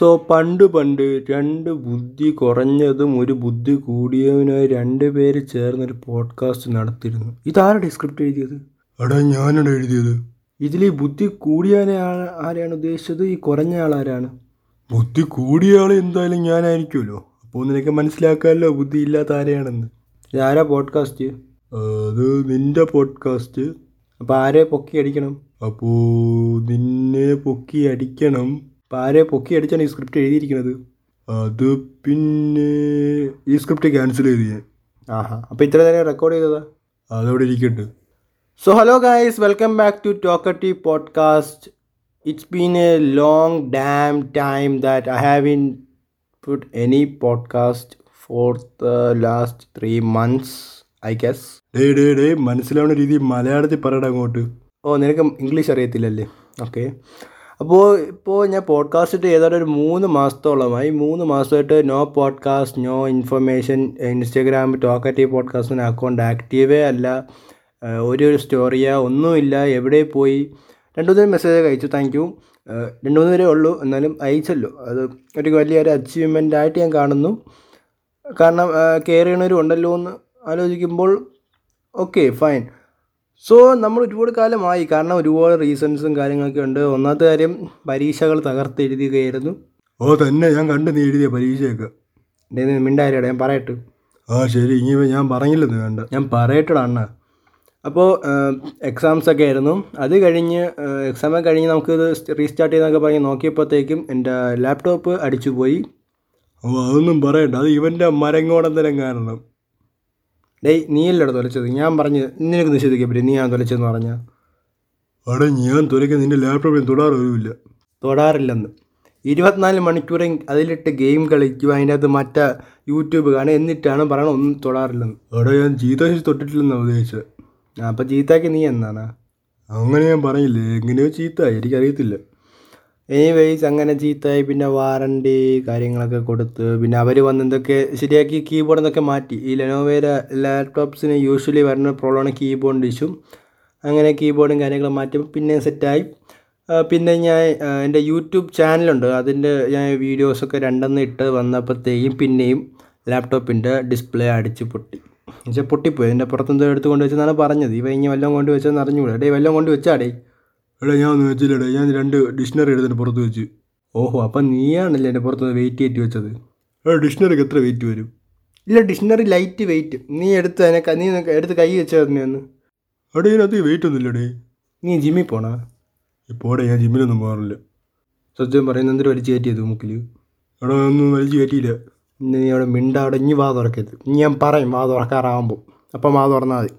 So പണ്ട് പണ്ട് രണ്ട് ബുദ്ധി കുറഞ്ഞതും ഒരു ബുദ്ധി കൂടിയവനായി രണ്ട് പേര് ചേർന്നൊരു പോഡ്കാസ്റ്റ് നടത്തിയിരുന്നു. ഇതാരുടെ സ്ക്രിപ്റ്റ് എഴുതിയത്? എടാ ഞാനാണ് എഴുതിയത്. ഇതിൽ ഈ ബുദ്ധി കൂടിയവനെ ആരാണ് ആരെയാണ് ഉദ്ദേശിച്ചത്? ഈ കുറഞ്ഞ ആളാരാണ് ബുദ്ധി കൂടിയ ആൾ എന്തായാലും ഞാനായിരിക്കുമല്ലോ. അപ്പോൾ നിനക്ക് മനസ്സിലാക്കാമല്ലോ ബുദ്ധി ഇല്ലാത്ത ആരെയാണെന്ന്. ഇതാരാ പോഡ്കാസ്റ്റ് അത് നിന്റെ പോഡ്കാസ്റ്റ് അപ്പോൾ ആരെ പൊക്കി അടിക്കണം? അപ്പോൾ നിന്നെ പൊക്കി അടിക്കണം. അപ്പോൾ ആരെ പൊക്കി അടിച്ചാണ് ഈ സ്ക്രിപ്റ്റ് എഴുതിയിരിക്കുന്നത്. അത് പിന്നെ ഈ സ്ക്രിപ്റ്റ് ക്യാൻസൽ ചെയ്ത് ഞാൻ. ആഹാ. അപ്പോൾ ഇത്ര നേരം റെക്കോർഡ് ചെയ്തതാ? അതവിടെ ഇരിക്കട്ടെ so hello guys welcome back to Talkative Podcast. It's a a damn time that I have in put any podcast for the last three months I. Day day day മനസ്സിലാവുന്ന രീതി മലയാളത്തിൽ പറയട അങ്ങോട്ട്. ഓ നിനക്ക് ഇംഗ്ലീഷ് അറിയത്തില്ലല്ലേ? ഓക്കെ അപ്പോൾ ഇപ്പോൾ ഞാൻ podcast ഇട്ട് ഏതാണ്ട് ഒരു മൂന്ന് മാസത്തോളമായി. മൂന്ന് മാസമായിട്ട് no podcast no information Instagram talkative പോഡ്കാസ്റ്റിന് account ആക്റ്റീവേ അല്ല. ഒരു സ്റ്റോറിയോ ഒന്നുമില്ല എവിടെ പോയി? രണ്ടു മൂന്ന് മെസ്സേജ് അയച്ചു. താങ്ക് യു രണ്ടു മൂന്ന് പേരേ ഉള്ളൂ. എന്നാലും അയച്ചല്ലോ. അത് ഒരു വലിയൊരു അച്ചീവ്മെന്റ് ആയിട്ട് ഞാൻ കാണുന്നു. കാരണം കെയർ ചെയ്യണവരും ഉണ്ടല്ലോ എന്ന് ആലോചിക്കുമ്പോൾ ഓക്കെ ഫൈൻ സോ നമ്മൾ ഒരുപാട് കാലമായി കാരണം ഒരുപാട് റീസൺസും കാര്യങ്ങളൊക്കെ ഉണ്ട്. ഒന്നാമത്തെ കാര്യം പരീക്ഷകൾ തകർത്തെഴുതുകയായിരുന്നു ഓ തന്നെ ഞാൻ കണ്ടു നീ എഴുതിയ പരീക്ഷയൊക്കെ. എന്റെ മിണ്ടായിരടാ ഞാൻ പറയട്ടെ. ആ ശരി ഇനി ഞാൻ പറഞ്ഞില്ലെന്ന് വേണ്ട. ഞാൻ പറയട്ടടാ അണ്ണ. അപ്പോൾ എക്സാംസ് ഒക്കെ ആയിരുന്നു. അത് കഴിഞ്ഞ് എക്സാം കഴിഞ്ഞ് നമുക്ക് ഇത് റീസ്റ്റാർട്ട് ചെയ്യുന്നൊക്കെ പറഞ്ഞ് നോക്കിയപ്പോഴത്തേക്കും എന്റെ ലാപ്ടോപ്പ് അടിച്ചുപോയി. ഓ അതൊന്നും പറയണ്ട. അത് ഇവന്റെ മരങ്ങോടന്തരം കാരണം. ഡേയ് നീയല്ലട തുലച്ചത്? ഞാൻ പറഞ്ഞ് നിനക്ക് നിഷേധിക്കാൻ പറ്റും നീ ഞാൻ തുലച്ചതെന്ന് പറഞ്ഞാൽ അവിടെ ഞാൻ തുലയ്ക്കാൻ നിന്റെ ലാപ്ടോപ്പിൽ തൊടാറൊരുമില്ല തൊടാറില്ലെന്ന്. ഇരുപത്തിനാല് മണിക്കൂർ അതിലിട്ട് ഗെയിം കളിക്കും അതിന്റെ അകത്ത് മറ്റേ യൂട്യൂബ് കാണുക എന്നിട്ടാണ് പറയണത് ഒന്നും തൊടാറില്ലെന്ന്. അവിടെ ഞാൻ ചീത്താശി തൊട്ടിട്ടില്ലെന്നാണ് ഉദ്ദേശിച്ചത്. ആ, അപ്പോൾ ചീത്താക്കി നീ എന്നാണ്? അങ്ങനെ ഞാൻ പറഞ്ഞില്ലേ എങ്ങനെയോ ചീത്ത എനിക്കറിയത്തില്ല. എനിവേയ്സ് അങ്ങനെ ചീത്തയായി. പിന്നെ വാറണ്ടി കാര്യങ്ങളൊക്കെ കൊടുത്ത്. പിന്നെ അവർ വന്ന് എന്തൊക്കെ ശരിയാക്കി? കീബോർഡ് എന്നൊക്കെ മാറ്റി. ഈ ലെനോവയുടെ ലാപ്ടോപ്സിന് യൂഷ്വലി വരുന്ന പ്രോബ്ലമാണ് കീബോർഡ് ഇഷ്യൂ അങ്ങനെ കീബോർഡും കാര്യങ്ങളും മാറ്റി. പിന്നെ സെറ്റായി പിന്നെ ഞാൻ എന്റെ യൂട്യൂബ് ചാനലുണ്ട് അതിന്റെ ഞാൻ വീഡിയോസൊക്കെ രണ്ടെന്ന് ഇട്ട് വന്നപ്പോഴത്തേക്കും പിന്നെയും ലാപ്ടോപ്പിന്റെ ഡിസ്പ്ലേ അടിച്ച് പൊട്ടി. എന്നുവെച്ചാൽ പൊട്ടിപ്പോയി. എന്റെ പുറത്തെന്തോ എടുത്ത് കൊണ്ട് വെച്ചെന്നാണ് പറഞ്ഞത്. ഇവ ഇനി വല്ലതും കൊണ്ട് വെച്ചെന്ന് അറിഞ്ഞുകൂടെ. ഡേ വല്ലതും കൊണ്ട് വെച്ചാടേ എടാ ഞാൻ ഒന്നും വെച്ചില്ലടാ. ഞാൻ രണ്ട് ഡിക്ഷണറി എടുത്തിട്ട് പുറത്ത് വെച്ച്. ഓഹോ അപ്പം നീയാണല്ലേ എന്റെ പുറത്ത് വെയിറ്റ് കയറ്റി വെച്ചത്? എടാ ഡിക്ഷണറിക്ക് എത്ര വെയിറ്റ് വരും? ഇല്ല ഡിക്ഷണറി ലൈറ്റ് വെയിറ്റ് നീ എടുത്ത് അതിനെ നീ എടുത്ത് കൈ വെച്ചായിരുന്നു ഒന്ന് എടാ ഇതിനകത്ത് വെയിറ്റ് ഒന്നുമില്ലടേ നീ ജിമ്മിൽ പോണാ? ഇപ്പോടെ ഞാൻ ജിമ്മിലൊന്നും പോകാറില്ല. സത്യം പറയുന്ന എന്തൊരു വലിച്ചു കയറ്റിയത് മുക്കിൽ എടാ ഒന്നും വലിച്ചു കയറ്റിയില്ല. നീ അവിടെ മിണ്ടാവിടെ ഇനി വാ തുറക്കരുത് ഞാൻ പറയും വാ തുറക്കാറാകുമ്പോൾ അപ്പം വാ തുറന്നാൽ മതി.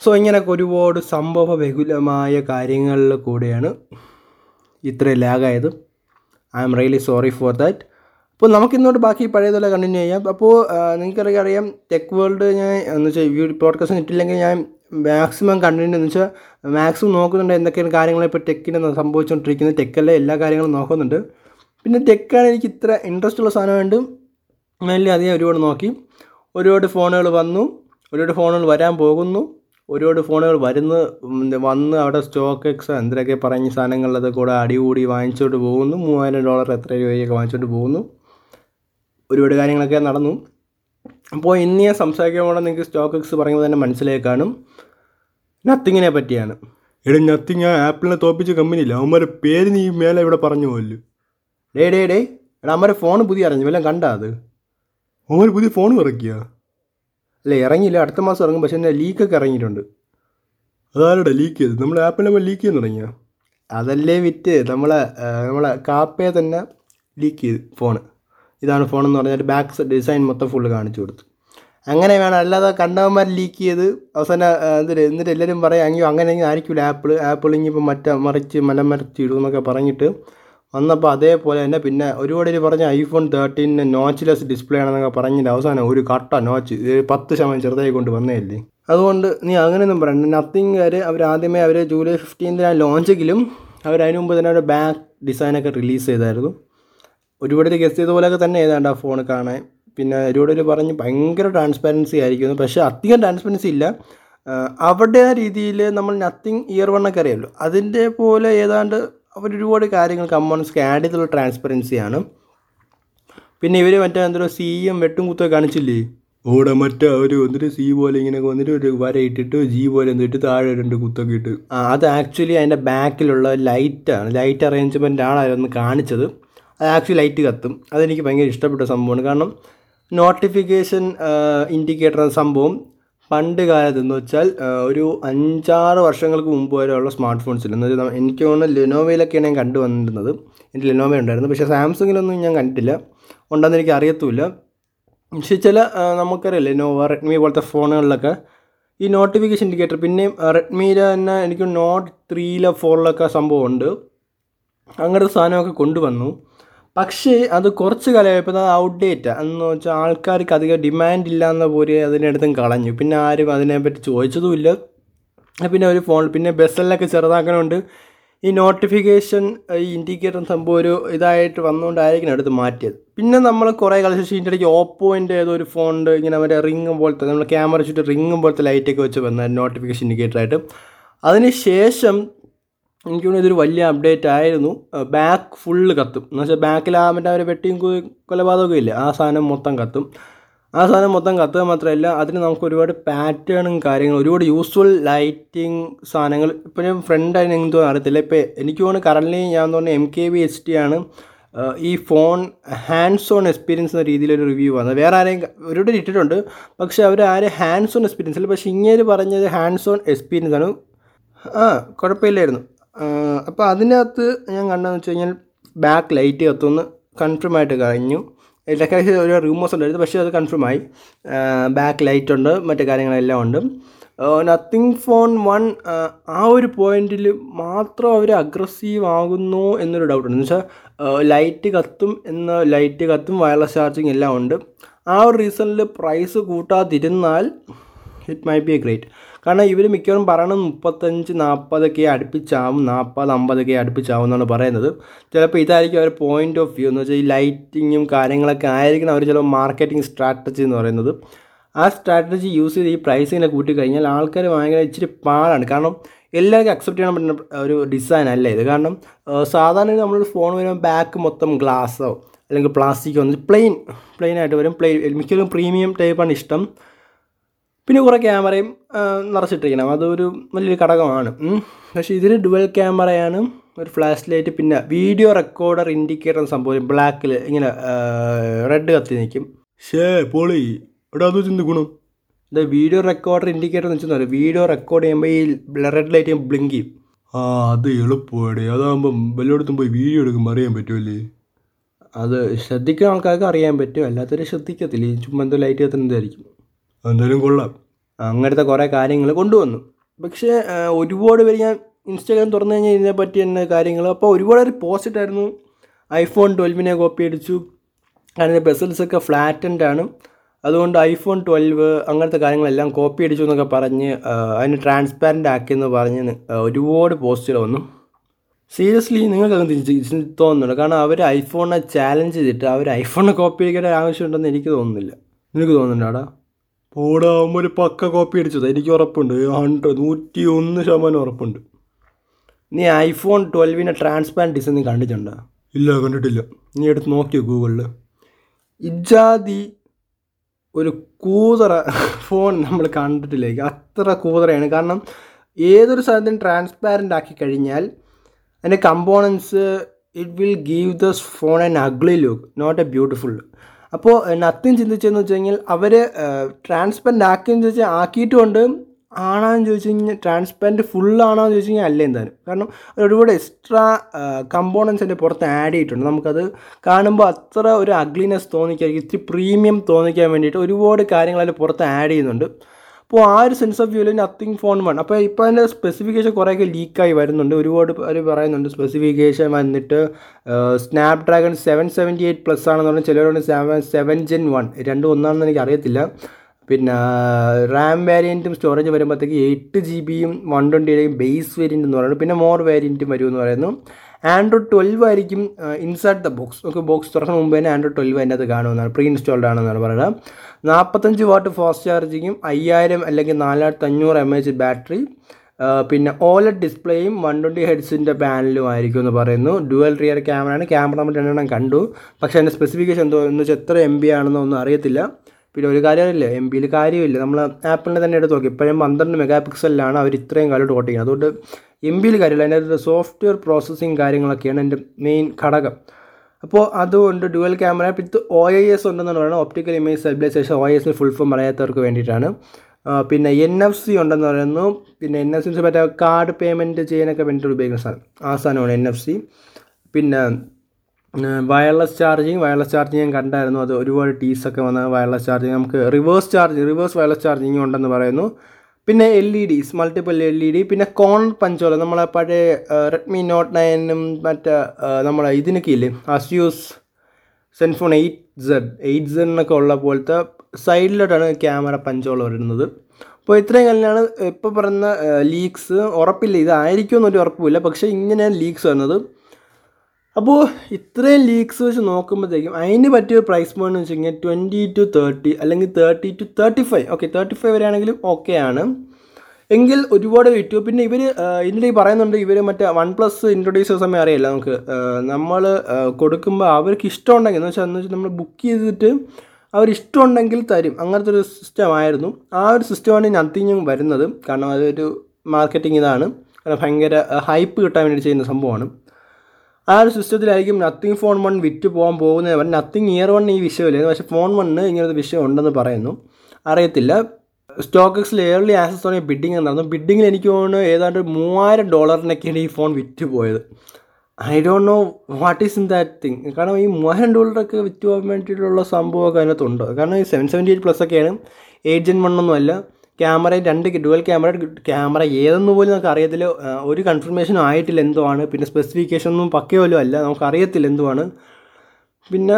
സോ ഇങ്ങനെയൊക്കെ ഒരുപാട് സംഭവ ബഹുലമായ കാര്യങ്ങളിൽ കൂടെയാണ് ഇത്ര ലാഗായത്. I am really sorry for that അപ്പോൾ നമുക്ക് ബാക്കി പഴയതുപോലെ കണ്ടിന്യൂ ചെയ്യാം. അപ്പോൾ നിങ്ങൾക്കറിയാം അറിയാം? ടെക് വേൾഡ് ഞാൻ എന്ന് വെച്ചാൽ ഈ പോഡ്കാസ്റ്റ് ഇട്ടില്ലെങ്കിൽ ഞാൻ മാക്സിമം കണ്ടിന്യൂ എന്ന് വെച്ചാൽ മാക്സിമം നോക്കുന്നുണ്ട് എന്തൊക്കെയാണ് കാര്യങ്ങൾ ഇപ്പോൾ ടെക്കിന് സംഭവിച്ചുകൊണ്ടിരിക്കുന്നത്. ടെക്കല്ലേ എല്ലാ കാര്യങ്ങളും നോക്കുന്നുണ്ട്. പിന്നെ ടെക്കാണ് എനിക്ക് ഇത്ര ഇൻട്രസ്റ്റ് ഉള്ള സാധനമായിട്ട് അത് ഞാൻ ഒരുപാട് നോക്കി. ഒരുപാട് ഫോണുകൾ വന്നു. ഒരുപാട് ഫോണുകൾ വരാൻ പോകുന്നു. ഒരുപാട് ഫോണുകൾ വരുന്ന വന്ന് അവിടെ സ്റ്റോക്ക് എക്സ് എന്തൊക്കെ പറഞ്ഞ സാധനങ്ങളിലത് കൂടെ അടികൂടി വാങ്ങിച്ചുകൊണ്ട് പോകുന്നു. മൂവായിരം ഡോളർ എത്ര രൂപയൊക്കെ വാങ്ങിച്ചുകൊണ്ട് പോകുന്നു. ഒരുപാട് കാര്യങ്ങളൊക്കെ നടന്നു. അപ്പോൾ ഇന്ന് ഞാൻ സംസാരിക്കാൻ പോകണം നിങ്ങൾക്ക് സ്റ്റോക്ക് എക്സ് പറയുമ്പോൾ തന്നെ മനസ്സിലായി കാണും. നത്തിങ്ങിനെ പറ്റിയാണ്. എടാ നത്തിങ് ആ ആപ്പിളിനെ തോപ്പിച്ച കമ്പനിയില്ല അവന്മാരെ പേര് നീ മേലെ ഇവിടെ പറഞ്ഞു പോലും ഡേ ഡേ ഡേ എടാ അമ്മരെ ഫോൺ പുതിയ അറിഞ്ഞു. വല്ലതും കണ്ടാ അത്? അവന്മാർ പുതിയ ഫോൺ ഇറക്കിയ? അല്ല ഇറങ്ങിയില്ല. അടുത്ത മാസം ഇറങ്ങും. പക്ഷേ എന്റെ ലീക്കൊക്കെ ഇറങ്ങിയിട്ടുണ്ട്. അതാരുടെ ലീക്ക് ചെയ്ത് നമ്മൾ ആപ്പിളിനെ ലീക്ക് ചെയ്യാൻ തുടങ്ങിയ? അതല്ലേ വിറ്റ്. നമ്മളെ നമ്മളെ കാപ്പയെ തന്നെ ലീക്ക് ചെയ്ത് ഫോണ് ഇതാണ് ഫോൺ എന്ന് പറഞ്ഞാൽ ബാക്ക് ഡിസൈൻ മൊത്തം ഫുള്ള് കാണിച്ചു കൊടുത്തു. അങ്ങനെ വേണം. അല്ലാതെ കണ്ടവന്മാർ ലീക്ക് ചെയ്ത് അവസാനം എന്തിട്ട് എന്നിട്ട് എല്ലാവരും പറയാം അങ്ങനെ ആയിരിക്കില്ല ആപ്പിൾ ആപ്പിൾ ഇനിയിപ്പോൾ മറ്റേ മറിച്ച് മലമരച്ചിടും ഇടും എന്നൊക്കെ പറഞ്ഞിട്ട് വന്നപ്പോൾ അതേപോലെ തന്നെ പിന്നെ ഒരുപാട് പേര് പറഞ്ഞ ഐഫോൺ തേർട്ടീന് നോച്ച്ലെസ് ഡിസ്പ്ലേ ആണെന്നൊക്കെ പറഞ്ഞിട്ട് അവസാനം ഒരു കട്ട നോച്ച് പത്ത് ശതമാനം ചെറുതായി കൊണ്ട് വന്നതല്ലേ? അതുകൊണ്ട് നീ അങ്ങനെയൊന്നും പറയണ്ട. നത്തിങ് വരെ അവർ ആദ്യമേ അവർ ജൂലൈ ഫിഫ്റ്റീൻത്തിനാണ് ലോഞ്ചെങ്കിലും അവർ അതിനു മുമ്പ് തന്നെ അവരുടെ ബാക്ക് ഡിസൈനൊക്കെ റിലീസ് ചെയ്തായിരുന്നു. ഒരുപാട് പേര് ഗസ്റ്റ് ചെയ്ത പോലെയൊക്കെ തന്നെ ഏതാണ്ട് ആ ഫോൺ കാണാൻ. പിന്നെ ഒരുപാട് പേര് പറഞ്ഞ് ഭയങ്കര ട്രാൻസ്പാരൻസി ആയിരിക്കുന്നു. പക്ഷേ അധികം ട്രാൻസ്പെറൻസി ഇല്ല. അവരുടെ രീതിയിൽ നമ്മൾ നത്തിങ് ഇയർ വണ്ണൊക്കെ അറിയാമല്ലോ അതിന്റെ പോലെ ഏതാണ്ട് അവർ ഒരുപാട് കാര്യങ്ങൾ കമ്പോണൻസ് ആഡ് ചെയ്തുള്ള ട്രാൻസ്പെറൻസിയാണ് പിന്നെ ഇവർ മറ്റേ എന്തോ സി എം വെട്ടും കുത്തൊക്കെ കാണിച്ചില്ലേ? ഓടെ മറ്റേ ഒരു എന്നിട്ട് സി പോലെ ഇങ്ങനെ വന്നിട്ട് ഒരു വര ഇട്ടിട്ട് ജി പോലെ എന്നിട്ട് താഴെ രണ്ട് കുത്തൊക്കെ ഇട്ട്. അത് ആക്ച്വലി അതിന്റെ ബാക്കിലുള്ള ലൈറ്റാണ് ലൈറ്റ് അറേഞ്ച്മെന്റ് ആണ് അവരൊന്ന് കാണിച്ചത്. അത് ആക്ച്വലി ലൈറ്റ് കത്തും. അതെനിക്ക് ഭയങ്കര ഇഷ്ടപ്പെട്ട സംഭവമാണ്. കാരണം നോട്ടിഫിക്കേഷൻ ഇൻഡിക്കേറ്റർ സംഭവം പണ്ട് കാലത്ത് എന്ന് വെച്ചാൽ ഒരു അഞ്ചാറ് വർഷങ്ങൾക്ക് മുമ്പ് വരെയുള്ള സ്മാർട്ട് ഫോൺസിൽ എന്ന് വെച്ചാൽ എനിക്ക് തോന്നുന്നു ലെനോവയിലൊക്കെയാണ് ഞാൻ കണ്ടുവന്നിരുന്നത് എന്റെ ലെനോവ ഉണ്ടായിരുന്നു. പക്ഷേ സാംസങ്ങിലൊന്നും ഞാൻ കണ്ടിട്ടില്ല. ഉണ്ടെന്ന് എനിക്ക് അറിയത്തുമില്ല. പക്ഷേ ചില നമുക്കറിയാം ലെനോവ റെഡ്മി പോലത്തെ ഫോണുകളിലൊക്കെ ഈ നോട്ടിഫിക്കേഷൻ ഇൻഡിക്കേറ്റർ പിന്നെയും റെഡ്മിയിലെ തന്നെ എനിക്ക് നോട്ട് ത്രീയിലെ ഫോറിലൊക്കെ സംഭവമുണ്ട്. അങ്ങനത്തെ സാധനമൊക്കെ കൊണ്ടുവന്നു. പക്ഷേ അത് കുറച്ച് കാലമായപ്പോൾ അത് ഔട്ട്ഡേറ്റ് എന്ന് വെച്ചാൽ ആൾക്കാർക്ക് അധികം ഡിമാൻഡ് ഇല്ലാന്ന പോലെ അതിനടുത്തും കളഞ്ഞു. പിന്നെ ആരും അതിനെപ്പറ്റി ചോദിച്ചതുമില്ല. പിന്നെ ഒരു ഫോൺ പിന്നെ ബസ്സിലൊക്കെ ചെറുതാക്കണമുണ്ട് ഈ നോട്ടിഫിക്കേഷൻ ഈ ഇൻഡിക്കേറ്റർ സംഭവം ഒരു ഇതായിട്ട് വന്നുകൊണ്ടായിരിക്കണം എടുത്ത് മാറ്റിയത്. പിന്നെ നമ്മൾ കുറേ ശേഷം ഇതിന്റെ ഇടയ്ക്ക് ഓപ്പോന്റെ ഏതോ ഒരു ഫോണിന്റെ ഇങ്ങനെ മറ്റേ റിങ് പോലത്തെ നമ്മൾ ക്യാമറ ചുറ്റും റിങ്ങും പോലത്തെ ലൈറ്റൊക്കെ വെച്ച് വന്ന നോട്ടിഫിക്കേഷൻ ഇൻഡിക്കേറ്ററായിട്ട് അതിന് ശേഷം എനിക്ക് തോന്നുന്നു ഇതൊരു വലിയ അപ്ഡേറ്റ് ആയിരുന്നു. ബാക്ക് ഫുള്ള് കത്തും. എന്ന് വെച്ചാൽ ബാക്കിൽ ആ മറ്റേ ഒരു വെട്ടിയും കൊലപാതകവും ഇല്ല? ആ സാധനം മൊത്തം കത്തും. ആ സാധനം മൊത്തം കത്തുക മാത്രമല്ല അതിന് നമുക്ക് ഒരുപാട് പാറ്റേണും കാര്യങ്ങളും ഒരുപാട് യൂസ്ഫുൾ ലൈറ്റിംഗ് സാധനങ്ങൾ. ഇപ്പോൾ ഞാൻ ഫ്രണ്ട് അതിന് എന്തോ അറിയത്തില്ല. ഇപ്പോൾ എനിക്ക് തോന്നുന്നു കറന്റ് ഞാൻ തോന്നുന്നു M K B H D ആണ്. ഈ ഫോൺ ഹാൻഡ്സ് ഓൺ എക്സ്പീരിയൻസ് എന്ന രീതിയിലൊരു റിവ്യൂ വന്നത്. വേറെ ആരെയും ഒരുപാട് ഇട്ടിട്ടുണ്ട്. പക്ഷേ അവർ ആരും ഹാൻഡ്സ് ഓൺ എക്സ്പീരിയൻസ് അല്ല പക്ഷേ ഇങ്ങനെ പറഞ്ഞത് ഹാൻഡ്സ് ഓൺ എക്സ്പീരിയൻസ് ആണ്. ആ കുഴപ്പമില്ലായിരുന്നു. അപ്പോൾ അതിനകത്ത് ഞാൻ കണ്ടതെന്ന് വെച്ച് കഴിഞ്ഞാൽ ബാക്ക് ലൈറ്റ് കത്തുമെന്ന് കൺഫേം ആയിട്ട് കഴിഞ്ഞു. ഇതൊക്കെ ഒരു റൂമേഴ്സ് ഉണ്ടായിരുന്നു പക്ഷേ അത് കൺഫേം ആയി. ബാക്ക് ലൈറ്റ് ഉണ്ട് മറ്റു കാര്യങ്ങളെല്ലാം ഉണ്ട്. നത്തിങ് ഫോൺ വൺ ആ ഒരു പോയിന്റിൽ മാത്രം അവർ അഗ്രസീവ് ആകുന്നു എന്നൊരു ഡൗട്ട് ഉണ്ട്. വെച്ചാൽ ലൈറ്റ് കത്തും എന്ന ലൈറ്റ് കത്തും വയർലെസ് ചാർജിങ് എല്ലാം ഉണ്ട്. ആ ഒരു റീസണിൽ price കൂട്ടാതിരുന്നാൽ it may be a great കാരണം ഇവർ മിക്കവാറും പറയണത് മുപ്പത്തഞ്ച് നാൽപ്പതൊക്കെ അടുപ്പിച്ചാവും നാൽപ്പത് അമ്പതൊക്കെ അടുപ്പിച്ചാവും എന്നാണ് പറയുന്നത്. ചിലപ്പോൾ ഇതായിരിക്കും അവർ പോയിന്റ് ഓഫ് വ്യൂ എന്ന് വെച്ചാൽ ഈ ലൈറ്റിങ്ങും കാര്യങ്ങളൊക്കെ ആയിരിക്കണം അവർ ചിലപ്പോൾ മാർക്കറ്റിംഗ് സ്ട്രാറ്റജി എന്ന് പറയുന്നത്. ആ സ്ട്രാറ്റജി യൂസ് ചെയ്ത് ഈ പ്രൈസിനെ കൂട്ടി കഴിഞ്ഞാൽ ആൾക്കാർ ഭയങ്കര ഇച്ചിരി പാടാണ്. കാരണം എല്ലാവർക്കും അക്സെപ്റ്റ് ചെയ്യാൻ പറ്റുന്ന ഒരു ഡിസൈൻ അല്ല ഇത്? കാരണം സാധാരണ നമ്മൾ ഫോൺ വരുമ്പോൾ ബാക്ക് മൊത്തം ഗ്ലാസ്സോ അല്ലെങ്കിൽ പ്ലാസ്റ്റിക്കോ ഒന്ന് പ്ലെയിൻ ആയിട്ട് വരും. പ്ലെയിൻ മിക്കതും പ്രീമിയം ടൈപ്പാണ് ഇഷ്ടം. പിന്നെ കുറേ ക്യാമറയും നിറച്ചിട്ടിരിക്കണം. അതൊരു വലിയൊരു ഘടകമാണ്. പക്ഷേ ഇതിന് ഡുവൽ ക്യാമറയാണ്. ഒരു ഫ്ലാഷ് ലൈറ്റ് പിന്നെ വീഡിയോ റെക്കോർഡർ ഇൻഡിക്കേറ്റർ സംഭവം ബ്ലാക്കിൽ ഇങ്ങനെ റെഡ് കത്തി നിൽക്കും. ഷേ പോളി. എടാ അത് ചിന്തി ഗുണം? ഇത് വീഡിയോ റെക്കോർഡർ ഇൻഡിക്കേറ്റർ എന്ന് വെച്ചാൽ വീഡിയോ റെക്കോർഡ് ചെയ്യുമ്പോൾ ഈ റെഡ് ലൈറ്റ് ബ്ലിങ്ക് ചെയ്യും. ആ അത് എളുപ്പമാടേ അതാകുമ്പം വല്ലയിടത്തും പോയി വീഡിയോ എടുക്കുമ്പോൾ അറിയാൻ പറ്റുമല്ലേ അത് ശ്രദ്ധിക്കുന്ന ആൾക്കാർക്ക് അറിയാൻ പറ്റും. അല്ലാത്തവർ ശ്രദ്ധിക്കത്തില്ല. ചുമ്മാ എന്തോ ലൈറ്റ് കത്തുന്നതായിരിക്കും എന്തായാലും കൊള്ളാം. അങ്ങനത്തെ കുറേ കാര്യങ്ങൾ കൊണ്ടുവന്നു. പക്ഷേ ഒരുപാട് പേര് ഞാൻ ഇൻസ്റ്റാഗ്രാം തുറന്നു കഴിഞ്ഞാൽ ഇതിനെ പറ്റി തന്നെ കാര്യങ്ങൾ അപ്പോൾ ഒരുപാട് പേര് പോസ്റ്റ് ഇട്ടായിരുന്നു. ഐഫോൺ ട്വൽവിനെ കോപ്പി അടിച്ചു. അതിന്റെ ബെസൽസൊക്കെ ഫ്ലാറ്റൻഡ് ആണ്. അതുകൊണ്ട് ഐഫോൺ ട്വൽവ് അങ്ങനത്തെ കാര്യങ്ങളെല്ലാം കോപ്പി അടിച്ചു എന്നൊക്കെ പറഞ്ഞ് അതിനെ ട്രാൻസ്പാരന്റ് ആക്കിയെന്ന് പറഞ്ഞ് ഒരുപാട് പോസ്റ്റുകൾ വന്നു. സീരിയസ്ലി നിങ്ങൾക്ക് അങ്ങനെ തിരിച്ച് തോന്നുന്നുണ്ട്? കാരണം അവർ ഐഫോണിനെ ചാലഞ്ച് ചെയ്തിട്ട് അവർ ഐഫോണിനെ കോപ്പി അടിക്കേണ്ട ആവശ്യമുണ്ടെന്ന് എനിക്ക് തോന്നുന്നില്ല. നിനക്ക് തോന്നുന്നുണ്ടാടാ പോടാ അവന്മാർ ഒരു പക്ക കോപ്പി അടിച്ചത്. എനിക്ക് ഉറപ്പുണ്ട്. ഹൺഡ്രഡ് നൂറ്റി ഒന്ന് ശതമാനം ഉറപ്പുണ്ട്. നീ ഐഫോൺ ട്വൽവിന്റെ ട്രാൻസ്പാരന്റ് ഡിസൈൻ നീ കണ്ടിട്ടുണ്ടോ? ഇല്ല കണ്ടിട്ടില്ല. നീ എടുത്ത് നോക്കിയോ ഗൂഗിളിൽ ഇജാതി ഒരു കൂതറ ഫോൺ നമ്മൾ കണ്ടിട്ടില്ലേ അത്ര കൂതറയാണ്. കാരണം ഏതൊരു സാധനത്തിനും ട്രാൻസ്പാരന്റ് ആക്കി കഴിഞ്ഞാൽ അതിന്റെ components it will give this phone an ugly look not a beautiful അപ്പോൾ നത്തിങ് ചിന്തിച്ചതെന്ന് വെച്ച് കഴിഞ്ഞാൽ അവർ ട്രാൻസ്പെറന്റ് ആക്കിയെന്ന് ചോദിച്ചാൽ ആക്കിയിട്ടുമുണ്ട് ആണോന്ന് ചോദിച്ചു കഴിഞ്ഞാൽ ട്രാൻസ്പെറന്റ് ഫുള്ളാണോ എന്ന് ചോദിച്ചു കഴിഞ്ഞാൽ അല്ല എന്തായാലും. കാരണം ഒരുപാട് എക്സ്ട്രാ കമ്പോണൻസ് എന്റെ പുറത്ത് ആഡ് ചെയ്തിട്ടുണ്ട്. നമുക്കത് കാണുമ്പോൾ അത്ര ഒരു അഗ്ലിനെസ് തോന്നിക്കായിരിക്കും ഇത്തിരി പ്രീമിയം തോന്നിക്കാൻ വേണ്ടിയിട്ട് ഒരുപാട് കാര്യങ്ങൾ അതിന്റെ പുറത്ത് ആഡ് ചെയ്യുന്നുണ്ട്. അപ്പോൾ ആ ഒരു സെൻസ് ഓഫ് വ്യൂവിൽ നത്തിങ് ഫോൺ വൺ അപ്പോൾ ഇപ്പോൾ അതിന്റെ സ്പെസിഫിക്കേഷൻ കുറേയൊക്കെ ലീക്കായി വരുന്നുണ്ട്. ഒരുപാട് പേര് പറയുന്നുണ്ട് സ്പെസിഫിക്കേഷൻ വന്നിട്ട് Snapdragon seven seventy eight plus ആണെന്ന് പറഞ്ഞാൽ ചിലവരോട് സെവൻ സെവൻ ജെൻ വൺ രണ്ടും ഒന്നാണെന്ന് എനിക്ക് അറിയത്തില്ല. പിന്നെ റാം വേരിയന്റും സ്റ്റോറേജ് വരുമ്പോഴത്തേക്ക് എയ്റ്റ് ജി ബിയും വൺ ട്വന്റി എയ്റ്റും ബേസ് വേരിയന്റ് എന്ന് പറയുന്നത് പിന്നെ മോർ വേരിയന്റും വരുമെന്ന് പറയുന്നു. ആൻഡ്രോയിഡ് ട്വൽവ് ആയിരിക്കും ഇൻസൈഡ് ദ ബോക്സ് നമുക്ക് ബോക്സ് തുറക്കുന്ന മുമ്പ് തന്നെ ആൻഡ്രോയിഡ് ട്വൽവ് അതിന്റെ അത് കാണുമെന്നാണ് പ്രീ ഇൻസ്റ്റാൾഡ് ആണെന്നാണ് പറയുന്നത്. നാൽപ്പത്തഞ്ച് വാട്ട് ഫാസ്റ്റ് ചാർജിങ്ങും അയ്യായിരം അല്ലെങ്കിൽ നാലായിരത്തി അഞ്ഞൂറ് എം എച്ച് ബാറ്ററി പിന്നെ ഓലഡ് ഡിസ്പ്ലേയും വൺ ട്വന്റി ഹെഡ്സിന്റെ പാനലും ആയിരിക്കും എന്ന് പറയുന്നു. ഡുവൽ റിയർ ക്യാമറ ആണ്. ക്യാമറ നമ്മൾ രണ്ടെണ്ണം കണ്ടു. പക്ഷേ അതിന്റെ സ്പെസിഫിക്കേഷൻ എന്തോ എന്ന് വെച്ചാൽ എത്ര എം ബി ആണെന്നൊന്നും അറിയത്തില്ല. പിന്നെ ഒരു കാര്യമില്ല എം ബിയിൽ കാര്യമില്ല. നമ്മൾ ആപ്പിളിനെ തന്നെ എടുത്ത് നോക്കി. ഇപ്പോഴും പന്ത്രണ്ട് മെഗാ പിക്സലിലാണ് അവർ ഇത്രയും കാലം ഓട്ടിക്കുന്നത് അതുകൊണ്ട് എം ബിയിൽ കാര്യമില്ല. അതിന്റെ സോഫ്റ്റ്വെയർ പ്രോസസ്സിങ് കാര്യങ്ങളൊക്കെയാണ് എന്റെ മെയിൻ ഘടകം. അപ്പോൾ അതുകൊണ്ട് dual camera with O I S ഉണ്ടെന്നാണ് പറയുന്നത്. Optical image stabilisation O I S full form അറിയാത്തവർക്ക് വേണ്ടിയിട്ടാണ്. പിന്നെ എൻ എഫ് സി ഉണ്ടെന്ന് പറയുന്നു. പിന്നെ എൻ എഫ് സി മറ്റേ കാർഡ് പേയ്മെന്റ് ചെയ്യാനൊക്കെ വേണ്ടിയിട്ട് ഉപയോഗിക്കുന്ന സാധനം ആ സാധനമാണ് എൻ എഫ് സി പിന്നെ വയർലെസ് ചാർജിങ് വയർലെസ് ചാർജിങ് ഞാൻ കണ്ടായിരുന്നു. അത് ഒരുപാട് ടീസൊക്കെ വന്ന വയർലെസ് ചാർജിങ് നമുക്ക് reverse charge reverse wireless charging ഉണ്ടെന്ന് പറയുന്നു. പിന്നെ L E Ds multiple L E D പിന്നെ കോൺ പഞ്ചോല. നമ്മളെ പഴയ റെഡ്മി നോട്ട് നയനും മറ്റേ നമ്മളെ ഇതിനൊക്കെ ഇല്ലേ? Asus Zenfone eight Z eight സെഡിനൊക്കെ ഉള്ള പോലത്തെ സൈഡിലോട്ടാണ് ക്യാമറ പഞ്ചോള വരുന്നത്. അപ്പോൾ ഇത്രയും കല്ലാണ് ഇപ്പോൾ പറയുന്ന ലീക്സ് ഉറപ്പില്ല. ഇതായിരിക്കുമെന്നൊരു ഉറപ്പില്ല പക്ഷേ ഇങ്ങനെയാണ് ലീക്സ് വരുന്നത്. അപ്പോൾ ഇത്രയും ലീക്സ് വെച്ച് നോക്കുമ്പോഴത്തേക്കും അതിന് പറ്റിയ പ്രൈസ് പോയിന്റ് എന്ന് വെച്ച് കഴിഞ്ഞാൽ ട്വന്റി ടു തേർട്ടി അല്ലെങ്കിൽ thirty two thirty five okay thirty five വരെയാണെങ്കിലും okay ആണ്. എങ്കിൽ ഒരുപാട് വിറ്റു പിന്നെ ഇവർ ഇതിന്റെ പറയുന്നുണ്ട് ഇവർ മറ്റേ വൺ പ്ലസ് ഇൻട്രൊഡ്യൂസ് ചെയ്ത സമയം അറിയില്ല നമുക്ക്. നമ്മൾ കൊടുക്കുമ്പോൾ അവർക്ക് ഇഷ്ടമുണ്ടെങ്കിൽ എന്ന് വെച്ചാൽ എന്ന് വെച്ചാൽ നമ്മൾ ബുക്ക് ചെയ്തിട്ട് അവർ ഇഷ്ടമുണ്ടെങ്കിൽ തരും. അങ്ങനത്തെ ഒരു സിസ്റ്റം ആയിരുന്നു. ആ ഒരു സിസ്റ്റമാണ് നത്തിങ്ങും വരുന്നത്. കാരണം അതൊരു മാർക്കറ്റിംഗ് ഇതാണ്. കാരണം ഭയങ്കര ഹൈപ്പ് കിട്ടാൻ വേണ്ടി ചെയ്യുന്ന സംഭവമാണ്. ആ ഒരു സിസ്റ്റത്തിലായിരിക്കും നത്തിങ് ഫോൺ വൺ വിറ്റ് പോകാൻ പോകുന്നത് പറഞ്ഞാൽ നത്തിങ് ഇയർ വൺ ഈ വിഷയമില്ലായിരുന്നു പക്ഷേ ഫോൺ വണ്ണ് ഇങ്ങനത്തെ വിഷയം ഉണ്ടെന്ന് പറയുന്നു. അറിയത്തില്ല. സ്റ്റോക്ക് എക്സിൽ ഏർലി തുടങ്ങിയ ബിഡിങ് നടന്നു. ബിഡിങ്ങിൽ എനിക്ക് തോന്നുന്നു ഏതാണ്ട് മൂവായിരം ഡോളറിനൊക്കെയാണ് ഈ ഫോൺ വിറ്റ് പോയത്. I don't know what is in that thing കാരണം ഈ മൂവായിരം ഡോളറൊക്കെ വിറ്റ് പോകാൻ വേണ്ടിയിട്ടുള്ള സംഭവമൊക്കെ അതിനകത്തുണ്ട്. കാരണം ഈ സെവൻ സെവന്റി എയ്റ്റ് പ്ലസ് ഒക്കെയാണ് എയ്റ്റ് വണ്ണൊന്നും അല്ല. ക്യാമറ രണ്ട് ഡുവൽ ക്യാമറ ക്യാമറ ഏതെന്ന് പോലും നമുക്ക് അറിയത്തില്ല. ഒരു കൺഫർമേഷൻ ആയിട്ടില്ല എന്തോ ആണ് പിന്നെ സ്പെസിഫിക്കേഷൻ ഒന്നും പക്കയോലും അല്ല. നമുക്ക് അറിയത്തില്ല എന്തുവാണ്. പിന്നെ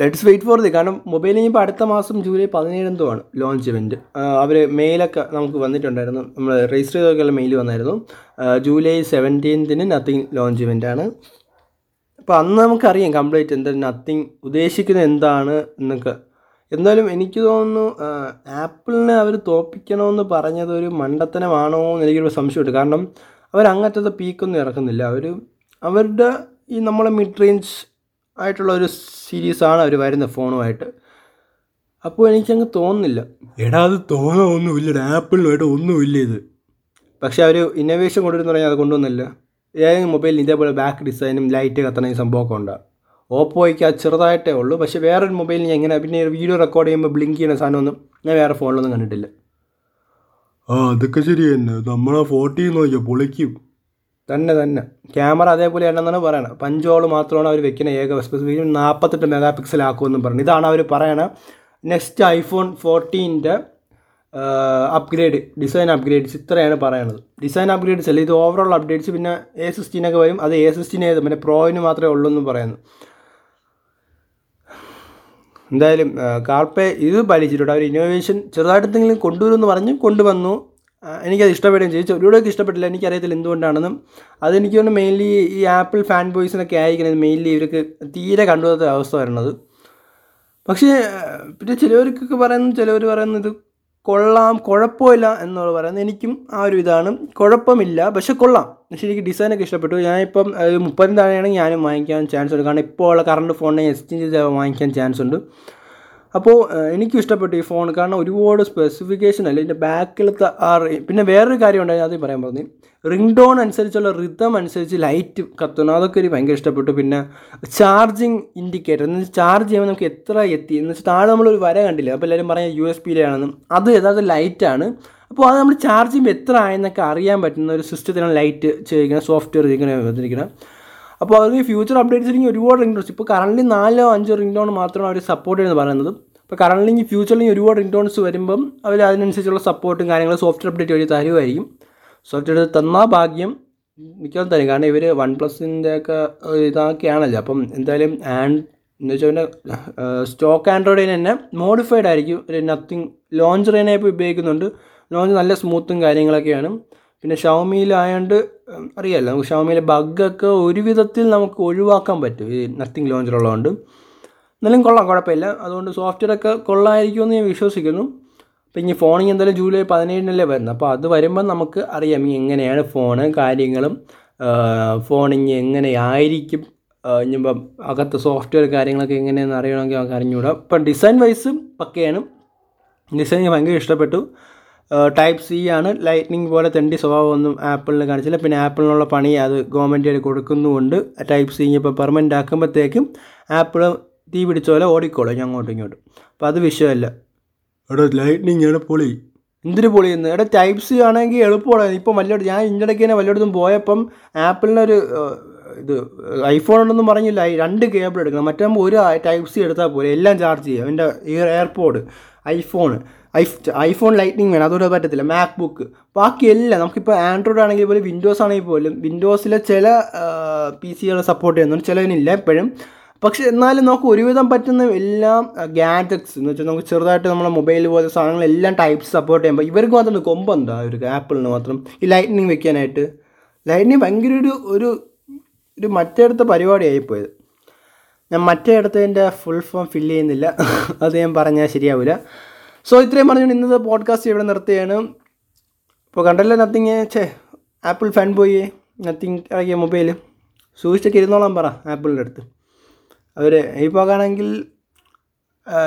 ലെറ്റ്സ് വെയിറ്റ് ഫോർ ദി കാരണം മൊബൈൽ ഇപ്പോൾ അടുത്ത മാസം ജൂലൈ പതിനേഴ് എന്തോ ആണ് ലോഞ്ച് ഇവന്റ് അവർ മെയിലൊക്കെ നമുക്ക് വന്നിട്ടുണ്ടായിരുന്നു. നമ്മൾ രജിസ്റ്റർ ചെയ്തൊക്കെയുള്ള മെയിൽ വന്നായിരുന്നു. ജൂലൈ സെവന്റീൻത്തിന് നത്തിങ് ലോഞ്ച് ഇവന്റ് ആണ്. അപ്പോൾ അന്ന് നമുക്കറിയാം കംപ്ലീറ്റ് എന്താ നത്തിങ് ഉദ്ദേശിക്കുന്നത് എന്താണ് എന്നൊക്കെ. എന്നാലും എനിക്ക് തോന്നുന്നു ആപ്പിളിനെ അവർ തോപ്പിക്കണമെന്ന് പറഞ്ഞത് ഒരു മണ്ടത്തനമാണോ എന്ന് എനിക്കൊരു സംശയമുണ്ട്. കാരണം അവർ അങ്ങനത്തെ പീക്കൊന്നും ഇറക്കുന്നില്ല. അവർ അവരുടെ ഈ നമ്മളെ മിഡ് റേഞ്ച് ആയിട്ടുള്ള ഒരു സീരീസാണ് അവർ വരുന്നത് ഫോണുമായിട്ട്. അപ്പോൾ എനിക്കങ്ങ് തോന്നുന്നില്ല. എടാ അത് തോന്നാ ആപ്പിളിനുമായിട്ട് ഒന്നുമില്ല ഇത്. പക്ഷേ അവർ ഇന്നോവേഷൻ കൊണ്ടുവരുന്ന പറഞ്ഞാൽ അത് കൊണ്ടുവന്നില്ല. ഏതെങ്കിലും മൊബൈലിന് ഇതേപോലെ ബാക്ക് ഡിസൈനും ലൈറ്റ് കത്തണ ഈ സംഭവമൊക്കെ ഉണ്ടാകും ഓപ്പോയ്ക്ക് അത് ചെറുതായിട്ടേ ഉള്ളൂ. പക്ഷേ വേറൊരു മൊബൈലിൽ ഞാൻ ഇങ്ങനെ പിന്നെ വീഡിയോ റെക്കോർഡ് ചെയ്യുമ്പോൾ ബ്ലിങ്ക് ചെയ്യുന്ന സാധനമൊന്നും ഞാൻ വേറെ ഫോണിലൊന്നും കണ്ടിട്ടില്ല. ആ അതൊക്കെ ശരി തന്നെ. നമ്മളെ ഫോർട്ടി നോക്കിയാൽ പൊളിക്കും. തന്നെ തന്നെ. ക്യാമറ അതേപോലെ ആണെന്നാണ് പറയണത്. പഞ്ചോൾ മാത്രമാണ് അവർ വെക്കുന്ന ഏക സ്പെസിഫിക്കേഷൻ നാൽപ്പത്തെട്ട് മെഗാ പിക്സൽ ആക്കുമെന്നും പറഞ്ഞു. ഇതാണ് അവർ പറയണത് നെക്സ്റ്റ് ഐഫോൺ ഫോർട്ടീന്റെ അപ്ഗ്രേഡ് ഡിസൈൻ അപ്ഗ്രേഡ്സ് ഇത്രയാണ് പറയണത്. ഡിസൈൻ അപ്ഗ്രേഡ്സ് അല്ല ഇത് ഓവറോൾ അപ്ഡേറ്റ്സ് പിന്നെ എ സിക്സ്റ്റീനൊക്കെ വരും. അത് എ സിക്സ്റ്റീൻ ഏത്? പിന്നെ പ്രോയിന് മാത്രമേ ഉള്ളൂ എന്ന് പറയുന്നു. എന്തായാലും കാർപ്പെ ഇത് പാലിച്ചിട്ടുണ്ട്. അവർ ഇന്നോവേഷൻ ചെറുതായിട്ടെന്തെങ്കിലും കൊണ്ടുവരുമെന്ന് പറഞ്ഞ് കൊണ്ടുവന്നു. എനിക്കത് ഇഷ്ടപ്പെടുകയും ചെയ്തു. ഒരുപാടൊക്കെ ഇഷ്ടപ്പെട്ടില്ല. എനിക്കറിയത്തില്ല എന്തുകൊണ്ടാണെന്നും. അതെനിക്ക് തോന്നുന്നു മെയിൻലി ഈ ആപ്പിൾ ഫാൻ ബോയ്സിനൊക്കെ ആയിരിക്കണം മെയിൻലി ഇവർക്ക് തീരെ കണ്ടുപോകാത്ത അവസ്ഥ വരണത്. പക്ഷേ പിന്നെ ചിലവർക്കൊക്കെ പറയുന്നു ചിലവർ പറയുന്നു ഇത് കൊള്ളാം കുഴപ്പമില്ല എന്നുള്ള പറയുന്നത് എനിക്കും ആ ഒരു ഇതാണ്. കുഴപ്പമില്ല പക്ഷെ കൊള്ളാം. പക്ഷേ എനിക്ക് ഡിസൈനൊക്കെ ഇഷ്ടപ്പെട്ടു. ഞാനിപ്പം മുപ്പതിന് താഴെയാണെങ്കിൽ ഞാനും വാങ്ങിക്കാൻ ചാൻസ് ഉണ്ട് കാരണം ഇപ്പോൾ ഉള്ള കറണ്ട് ഫോണിനെ എക്സ്ചേഞ്ച് ചെയ്ത് വാങ്ങിക്കാൻ ചാൻസ് ഉണ്ട്. അപ്പോൾ എനിക്ക് ഇഷ്ടപ്പെട്ടു ഈ ഫോൺ കാരണം ഒരുപാട് സ്പെസിഫിക്കേഷൻ അല്ല? ഇതിന്റെ ബാക്കിലത്തെ ആ പിന്നെ വേറൊരു കാര്യം ഉണ്ടായിരുന്നു അത് പറയാൻ പറഞ്ഞു റിംഗ് ടോൺ അനുസരിച്ചുള്ള റിതം അനുസരിച്ച് ലൈറ്റ് കത്തുന്നു. അതൊക്കെ ഒരു ഭയങ്കര ഇഷ്ടപ്പെട്ടു. പിന്നെ ചാർജിങ് ഇൻഡിക്കേറ്റർ എന്ന് വെച്ചാൽ ചാർജ് ചെയ്യുമ്പോൾ നമുക്ക് എത്ര എത്തി? എന്ന് വെച്ചാൽ താഴെ നമ്മളൊരു വര കണ്ടില്ല? അപ്പോൾ എല്ലാവരും പറയാം യു എസ് പിയിലാണെന്നും അത് യഥാർത്ഥ ലൈറ്റാണ് അപ്പോൾ അത് നമ്മൾ ചാർജ് ചെയ്യുമ്പോൾ എത്ര ആയെന്നൊക്കെ അറിയാൻ പറ്റുന്ന ഒരു സിസ്റ്റത്തിലാണ് ലൈറ്റ് ചെയ്യുന്നത് സോഫ്റ്റ്വെയർ ചെയ്യുന്നത് വന്നിരിക്കുന്നത് അപ്പോൾ അവർക്ക് ഫ്യൂച്ചർ അപ്ഡേറ്റ്സ് ഇല്ലെങ്കിൽ ഒരുപാട് റിംഗ് ടോൺസ് ഇപ്പോൾ കറണ്ട്ലി നാലോ അഞ്ചോ റിംഗ് ടോൺ മാത്രമാണ് അവർ സപ്പോർട്ട് ചെയ്യുന്നത് പറയുന്നത്. ഇപ്പോൾ കറണ്ട്ലി ഫ്യൂച്ചറിൽ ഒരുപാട് റിംഗ് ടോൺസ് വരുമ്പം അവർ അതിനനുസരിച്ചുള്ള സപ്പോർട്ടും കാര്യങ്ങളും സോഫ്റ്റ്വെയർ അപ്ഡേറ്റ് വഴി തരുമായിരിക്കും സോഫ്റ്റ്വെയർ തന്നാൽ ഭാഗ്യം മിക്കവാറും തരും. കാരണം ഇവർ വൺ പ്ലസിന്റെ ഒക്കെ ഇതൊക്കെയാണല്ലോ. അപ്പം എന്തായാലും ആൻഡ് എന്ന് വെച്ചാൽ സ്റ്റോക്ക് ആൻഡ്രോയിഡിന് തന്നെ മോഡിഫൈഡ് ആയിരിക്കും. ഒരു നത്തിങ് ലോഞ്ച് റേനെ ഇപ്പോൾ ഉപയോഗിക്കുന്നുണ്ട്. ലോഞ്ച് നല്ല സ്മൂത്തും കാര്യങ്ങളൊക്കെയാണ്. പിന്നെ ഷവമിയിലായതുകൊണ്ട് അറിയാമല്ലോ നമുക്ക് ഷവമിയിലെ ബഗ്ഗൊക്കെ ഒരു വിധത്തിൽ നമുക്ക് ഒഴിവാക്കാൻ പറ്റും ഈ നത്തിങ് ലോഞ്ചിലുള്ളതുകൊണ്ട് എന്നാലും കൊള്ളാം കുഴപ്പമില്ല. അതുകൊണ്ട് സോഫ്റ്റ്വെയർ ഒക്കെ കൊള്ളായിരിക്കുമെന്ന് ഞാൻ വിശ്വസിക്കുന്നു. അപ്പോൾ ഇനി ഫോണിങ് എന്തായാലും ജൂലൈ പതിനേഴിനല്ലേ വരുന്നത്. അപ്പോൾ അത് വരുമ്പോൾ നമുക്ക് അറിയാം എങ്ങനെയാണ് ഫോണ് കാര്യങ്ങളും ഫോണിങ് എങ്ങനെയായിരിക്കും ഇനിയിപ്പം അകത്ത് സോഫ്റ്റ്വെയർ കാര്യങ്ങളൊക്കെ എങ്ങനെയാണെന്ന് അറിയണമെങ്കിൽ നമുക്ക് അറിഞ്ഞുകൂടാം. ഇപ്പം ഡിസൈൻ വൈസ് പക്കയാണ്. ഡിസൈൻ ഭയങ്കര ഇഷ്ടപ്പെട്ടു. ടൈപ്പ് സി ആണ്. ലൈറ്റ്നിങ് പോലെ തെണ്ടി സ്വഭാവമൊന്നും ആപ്പിളിന് കാണിച്ചില്ല. പിന്നെ ആപ്പിളിനുള്ള പണി അത് ഗവൺമെന്റ് കൊടുക്കുന്നുമുണ്ട്. ടൈപ്പ് സി ഇപ്പോൾ പെർമനന്റ് ആക്കുമ്പോഴത്തേക്കും ആപ്പിൾ തീ പിടിച്ച പോലെ ഓടിക്കോളും അങ്ങോട്ടും ഇങ്ങോട്ടും. അപ്പോൾ അത് വിഷയമല്ല. എടാ ലൈറ്റ്നിങ് ആണ് പൊളി. എന്തിനു പൊളിയെന്ന് എടാ ടൈപ്പ് സി ആണെങ്കിൽ എളുപ്പമാണ്. ഇപ്പം വല്ലയിടത്തും ഞാൻ ഇന്നിടയ്ക്ക് തന്നെ വല്ലയിടത്തും പോയപ്പം ആപ്പിളിനൊരു ഇത് ഐഫോൺ ഉണ്ടെന്നും പറഞ്ഞില്ല. രണ്ട് കേബിൾ എടുക്കണം. മറ്റാകുമ്പോൾ ഒരു ടൈപ്പ് സി എടുത്താൽ പോലെ എല്ലാം ചാർജ് ചെയ്യാം. എന്റെ ഇയർ എയർപോഡ് ഐഫോൺ ഐഫ് ഐഫോൺ ലൈറ്റിംഗ് വേണം. അതുകൊണ്ട് പറ്റത്തില്ല. മാക് ബുക്ക് ബാക്കിയെല്ലാം നമുക്കിപ്പോൾ ആൻഡ്രോയിഡ് ആണെങ്കിൽ പോലും വിൻഡോസ് ആണെങ്കിൽ പോലും വിൻഡോസിലെ ചില പി സികൾ സപ്പോർട്ട് ചെയ്യുന്നുണ്ട്. ചിലതിനില്ല എപ്പോഴും. പക്ഷെ എന്നാലും നമുക്ക് ഒരുവിധം പറ്റുന്ന എല്ലാം ഗാഡ്ജറ്റ്സ് എന്ന് വെച്ചാൽ നമുക്ക് ചെറുതായിട്ട് നമ്മുടെ മൊബൈൽ പോലത്തെ സാധനങ്ങളെല്ലാം ടൈപ്സ് സപ്പോർട്ട് ചെയ്യുമ്പോൾ ഇവർക്ക് മാത്രം കൊമ്പെന്താ ഒരു ആപ്പിളിന് മാത്രം. ഈ ലൈറ്റ്നിങ് വെക്കാനായിട്ട്. ലൈറ്റ്നിങ് ഭയങ്കര ഒരു ഒരു ഒരു മറ്റേടത്ത പരിപാടിയായിപ്പോയത് ഞാൻ മറ്റേ ഇടത്തതിന്റെ ഫുൾ ഫോം ഫില്ല് ചെയ്യുന്നില്ല. അത് ഞാൻ പറഞ്ഞാൽ ശരിയാവില്ല സോ ഇത്രയും പറഞ്ഞുകൊണ്ട് ഇന്നത്തെ പോഡ്കാസ്റ്റ് ഇവിടെ നിർത്തുകയാണ്. ഇപ്പോൾ കണ്ടല്ലോ നത്തിങ് ഛേ ആപ്പിൾ ഫാൻ പോയി. നത്തിങ് ഇറങ്ങിയ മൊബൈൽ സൂക്ഷിച്ചൊക്കെ ഇരുന്നോളാൻ പറ ആപ്പിളിന്റെ അടുത്ത്. അവർ ഹൈപ്പാക്കാണെങ്കിൽ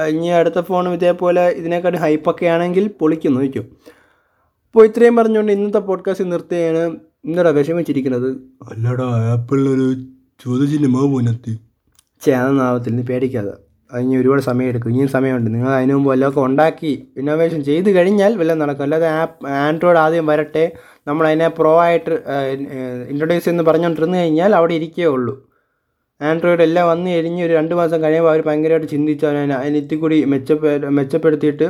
ഇനി അടുത്ത ഫോണും ഇതേപോലെ ഇതിനേക്കാട്ടും ഹൈപ്പൊക്കെ ആണെങ്കിൽ പൊളിക്കും നോക്കും അപ്പോൾ ഇത്രയും പറഞ്ഞുകൊണ്ട് ഇന്നത്തെ പോഡ്കാസ്റ്റ് നിർത്തുകയാണ്. ഇന്നടാ വിഷമിച്ചിരിക്കുന്നത്. അല്ലടാ ആപ്പിളിനൊരു ചോദ്യചിഹ്നമാവും മുന്നത്തി ചേ അതൊന്നും ആവത്തില്ല നീ പേടിക്കാതെ. അത് ഇനി ഒരുപാട് സമയമെടുക്കും. ഇനിയും സമയമുണ്ട്. നിങ്ങൾ അതിനു മുമ്പ് വല്ലതൊക്കെ ഉണ്ടാക്കി ഇന്നോവേഷൻ ചെയ്ത് കഴിഞ്ഞാൽ വല്ലതും നടക്കും. അല്ലാതെ ആപ്പ് ആൻഡ്രോയിഡ് ആദ്യം വരട്ടെ. നമ്മൾ അതിനെ പ്രോ ആയിട്ട് ഇൻട്രൊഡ്യൂസ് എന്ന് പറഞ്ഞുകൊണ്ടിരുന്ന് കഴിഞ്ഞാൽ അവിടെ ഇരിക്കേ ഉള്ളൂ. ആൻഡ്രോയിഡ് എല്ലാം വന്ന് കഴിഞ്ഞ് ഒരു രണ്ട് മാസം കഴിയുമ്പോൾ അവർ ഭയങ്കരമായിട്ട് ചിന്തിച്ച് അതിനെ അതിനെത്തി കൂടി മെച്ചപ്പെ മെച്ചപ്പെടുത്തിയിട്ട്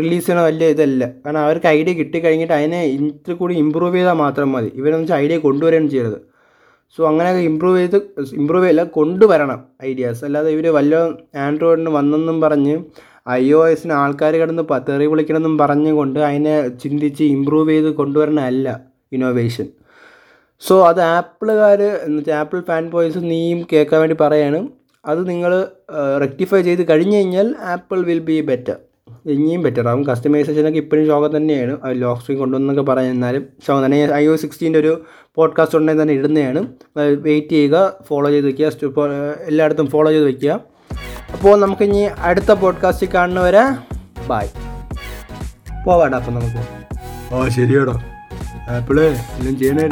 റിലീസ് ചെയ്യണ വലിയ ഇതല്ല. കാരണം അവർക്ക് ഐഡിയ കിട്ടിക്കഴിഞ്ഞിട്ട് അതിനെ ഇത്തിരി കൂടി ഇമ്പ്രൂവ് ചെയ്താൽ മാത്രം മതി. ഇവരെന്ന് വെച്ചാൽ ഐഡിയ കൊണ്ടുവരികയാണ് ചെയ്തത് സോ അങ്ങനെ ഇമ്പ്രൂവ് ചെയ്ത് ഇമ്പ്രൂവ് ചെയ്യില്ല കൊണ്ടുവരണം ഐഡിയാസ് അല്ലാതെ ഇവർ വല്ല ആൻഡ്രോയിഡിന് വന്നെന്നും പറഞ്ഞ് ഐ ഒ എസിന് ആൾക്കാർ കിടന്ന് തെറി വിളിക്കണമെന്നും പറഞ്ഞുകൊണ്ട് അതിനെ ചിന്തിച്ച് ഇമ്പ്രൂവ് ചെയ്ത് കൊണ്ടുവരണമല്ല ഇന്നോവേഷൻ സോ അത് ആപ്പിളുകാർ എന്ന് വെച്ചാൽ ആപ്പിൾ ഫാൻ ബോയ്സ് നീയും കേൾക്കാൻ വേണ്ടി പറയാണ്. അത് നിങ്ങൾ റെക്ടിഫൈ ചെയ്ത് കഴിഞ്ഞ് കഴിഞ്ഞാൽ ആപ്പിൾ വിൽ ബി ബെറ്റർ ഇനിയും ബെറ്റർ ആവും. കസ്റ്റമൈസേഷനൊക്കെ ഇപ്പോഴും ശോകം തന്നെയാണ്. ലോക്ക് സ്ക്രീൻ കൊണ്ടുവന്നൊക്കെ പറയുന്നാലും ശോകം തന്നെ. ഐ ഒ സിക്സ്റ്റീന്റെ ഒരു പോഡ്കാസ്റ്റ് ഉണ്ടെങ്കിൽ തന്നെ ഇടുന്നതാണ്. വെയിറ്റ് ചെയ്യുക ഫോളോ ചെയ്ത് വയ്ക്കുക എല്ലായിടത്തും ഫോളോ ചെയ്ത് വയ്ക്കുക അപ്പോൾ നമുക്ക് ഇനി അടുത്ത പോഡ്കാസ്റ്റിൽ കാണുന്നവരെ ബായ് പോവാടാ അപ്പം നമുക്ക്. ഓ ശരിയാടാ. ആപ്പിളേ എല്ലാം ചെയ്യണേ